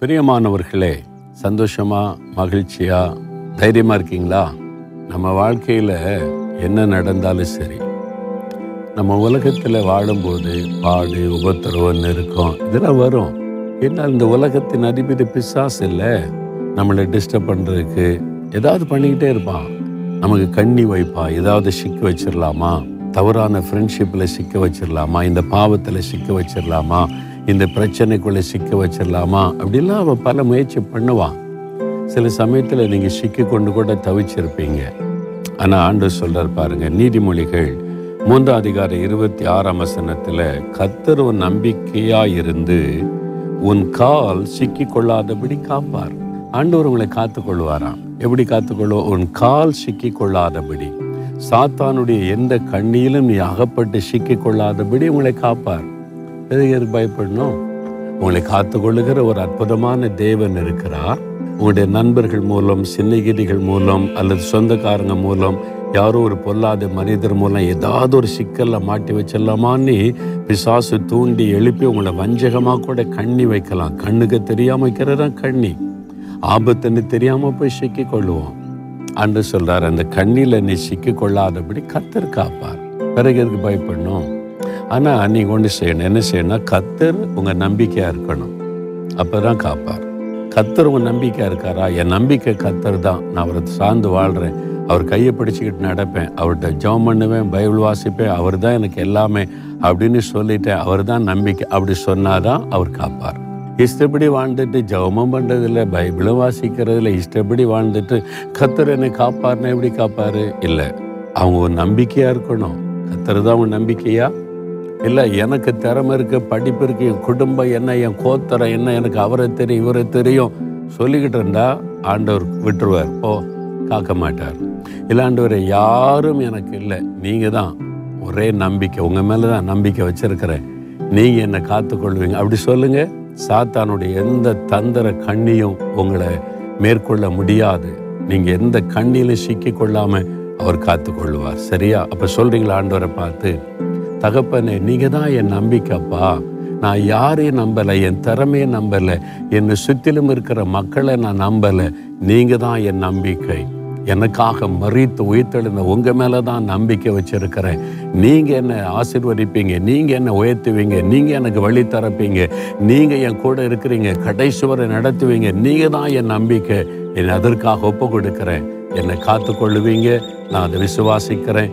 பிரியமானவர்களே சந்தோஷமா மகிழ்ச்சியா தைரியமா இருக்கீங்களா? நம்ம வாழ்க்கையில என்ன நடந்தாலும் சரி நம்ம உலகத்தில் வாழும்போது பாடு உபத்திரவம் நெருக்கம் இதெல்லாம் வரும். ஏன்னா இந்த உலகத்தின் அதிபதி பிசாஸ் இல்லை நம்மளை டிஸ்டர்ப் பண்ணுறதுக்கு ஏதாவது பண்ணிக்கிட்டே இருப்பான். நமக்கு கண்ணி வைப்பான் ஏதாவது சிக்க வச்சிடலாமா தவறான ஃப்ரெண்ட்ஷிப்பில் சிக்க வச்சிடலாமா இந்த பாவத்தில் சிக்க வச்சிடலாமா இந்த பிரச்சனைக்குள்ளே சிக்க வச்சிடலாமா அப்படிலாம் அவன் பல முயற்சி பண்ணுவான். சில சமயத்தில் நீங்கள் சிக்கி கொண்டு கூட தவிச்சிருப்பீங்க. ஆனால் ஆண்டு சொல்கிறார் பாருங்க நீதிமொழிகள் மூன்றாம் அதிகாரம் இருபத்தி ஆறாம் வசனத்தில் கத்தர் உன் நம்பிக்கையாக இருந்து உன் கால் சிக்கி கொள்ளாதபடி காப்பார். ஆண்டவர் உங்களை காத்து கொள்வாராம் எப்படி காத்துக்கொள்வோம் உன் கால் சிக்கி கொள்ளாதபடி சாத்தானுடைய எந்த கண்ணியிலும் நீ அகப்பட்டு சிக்கி கொள்ளாதபடி உங்களை காப்பார். எதுக்கு எதுக்கு பயப்படணும்? உங்களை காத்துக்கொள்ளுகிற ஒரு அற்புதமான தேவன் இருக்கிறார். உங்களுடைய நண்பர்கள் மூலம் சின்னகிரிகள் மூலம் அல்லது சொந்தக்காரங்க மூலம் யாரோ ஒரு பொல்லாத மனிதர் மூலம் ஏதாவது ஒரு சிக்கலில் மாட்டி வச்சிடலாமான்னு பிசாசு தூண்டி எழுப்பி உங்களை வஞ்சகமாக கூட கண்ணி வைக்கலாம். கண்ணுக்கு தெரியாமல் வைக்கிறது கண்ணி. ஆபத்துன்னு தெரியாமல் போய் சிக்கி கொள்ளுவோம். அன்று சொல்கிறார் அந்த கண்ணியில் நீ சிக்கி கொள்ளாதபடி கத்தர் காப்பார். பிறகு எதுக்கு பயப்படணும்? ஆனால் நீங்க ஒன்று செய்யணும். என்ன செய்யணும் கத்தர் உங்கள் நம்பிக்கையாக இருக்கணும். அப்போ தான் காப்பார். கத்தர் உங்கள் நம்பிக்கையாக இருக்காரா? என் நம்பிக்கை கத்தர் தான் நான் அவரை சார்ந்து வாழ்கிறேன் அவர் கையை பிடிச்சிக்கிட்டு நடப்பேன். அவர்கிட்ட ஜெபம் பண்ணுவேன் பைபிள் வாசிப்பேன். அவர் தான் எனக்கு எல்லாமே அப்படின்னு சொல்லிட்டேன். அவர் தான் நம்பிக்கை. அப்படி சொன்னாதான் அவர் காப்பார். இஷ்டப்படி வாழ்ந்துட்டு ஜெபமும் பண்ணுறதில்ல பைபிளும் வாசிக்கிறதில்ல. இஷ்டப்படி வாழ்ந்துட்டு கத்தர் என்னை காப்பார்னா எப்படி காப்பாரு? இல்லை. அவங்க ஒரு நம்பிக்கையாக இருக்கணும். கத்தர் தான் உன் நம்பிக்கையா? இல்லை எனக்கு திறமை இருக்கு படிப்பு இருக்கு என் குடும்பம் என்ன என் கோத்தரம் என்ன எனக்கு அவரை தெரியும் இவரை தெரியும். சொல்லிக்கிட்டு இருந்தா ஆண்டவர் விட்டுருவார். ஓ காக்க மாட்டார். இல்லாண்டவர் யாரும் எனக்கு இல்லை. நீங்கள் தான் ஒரே நம்பிக்கை. உங்கள் மேலே தான் நம்பிக்கை வச்சிருக்கிறேன். நீங்கள் என்னை காத்துக்கொள்வீங்க. அப்படி சொல்லுங்க. சாத்தானுடைய எந்த தந்திர கண்ணியும் உங்களை மேற்கொள்ள முடியாது. நீங்கள் எந்த கண்ணியிலும் சிக்கி கொள்ளாம அவர் காத்துக்கொள்வார் சரியா? அப்போ சொல்கிறீங்களா ஆண்டவரை பார்த்து. தகப்பனே நீங்கள் தான் என் நம்பிக்கைப்பா நான் யாரையும் நம்பலை என் திறமையை நம்பலை என்னை சுற்றிலும் இருக்கிற மக்களை நான் நம்பலை. நீங்கள் தான் என் நம்பிக்கை. எனக்காக மறித்து உயிர்த்தெழுந்த உங்கள் மேலே தான் நம்பிக்கை வச்சுருக்கிறேன். நீங்கள் என்ன ஆசிர்வதிப்பீங்க நீங்கள் என்ன உயர்த்துவீங்க நீங்கள் எனக்கு வழி தரப்பீங்க. நீங்கள் என் கூட இருக்கிறீங்க கடைசி வரை நடத்துவீங்க. நீங்கள் தான் என் நம்பிக்கை. என்னை அதற்காக ஒப்பு கொடுக்கிறேன் என்னை காத்து கொள்ளுவீங்க நான் அதை விசுவாசிக்கிறேன்.